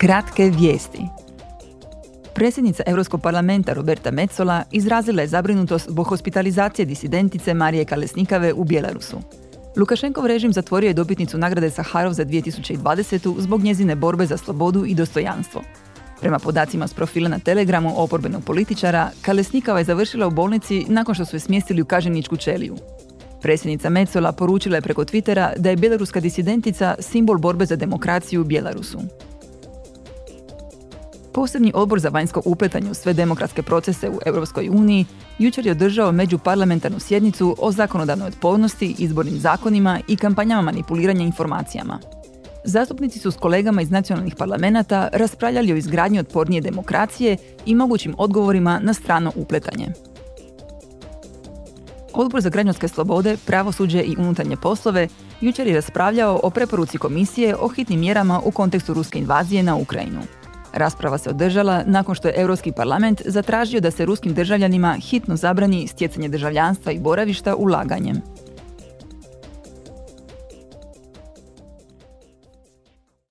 Kratke vijesti. Predsjednica Europskog parlamenta Roberta Metzola izrazila je zabrinutost zbog hospitalizacije disidentice Marije Kalesnikave u Bjelarusu. Lukašenkov režim zatvorio je dobitnicu nagrade Saharov za 2020. zbog njezine borbe za slobodu i dostojanstvo. Prema podacima s profila na Telegramu oporbenog političara, Kalesnikava je završila u bolnici nakon što su je smjestili u kaženičku čeliju. Predsjednica Metzola poručila je preko Twittera da je bjelaruska disidentica simbol borbe za demokraciju u Bjelarusu. Posebni odbor za vanjsko upletanje u sve demokratske procese u Europskoj uniji jučer je održao međuparlamentarnu sjednicu o zakonodavnoj otpornosti, izbornim zakonima i kampanjama manipuliranja informacijama. Zastupnici su s kolegama iz nacionalnih parlamenta raspravljali o izgradnji otpornije demokracije i mogućim odgovorima na strano upletanje. Odbor za građanske slobode, pravosuđe i unutarnje poslove jučer je raspravljao o preporuci komisije o hitnim mjerama u kontekstu ruske invazije na Ukrajinu. Rasprava se održala nakon što je Europski parlament zatražio da se ruskim državljanima hitno zabrani stjecanje državljanstva i boravišta ulaganjem.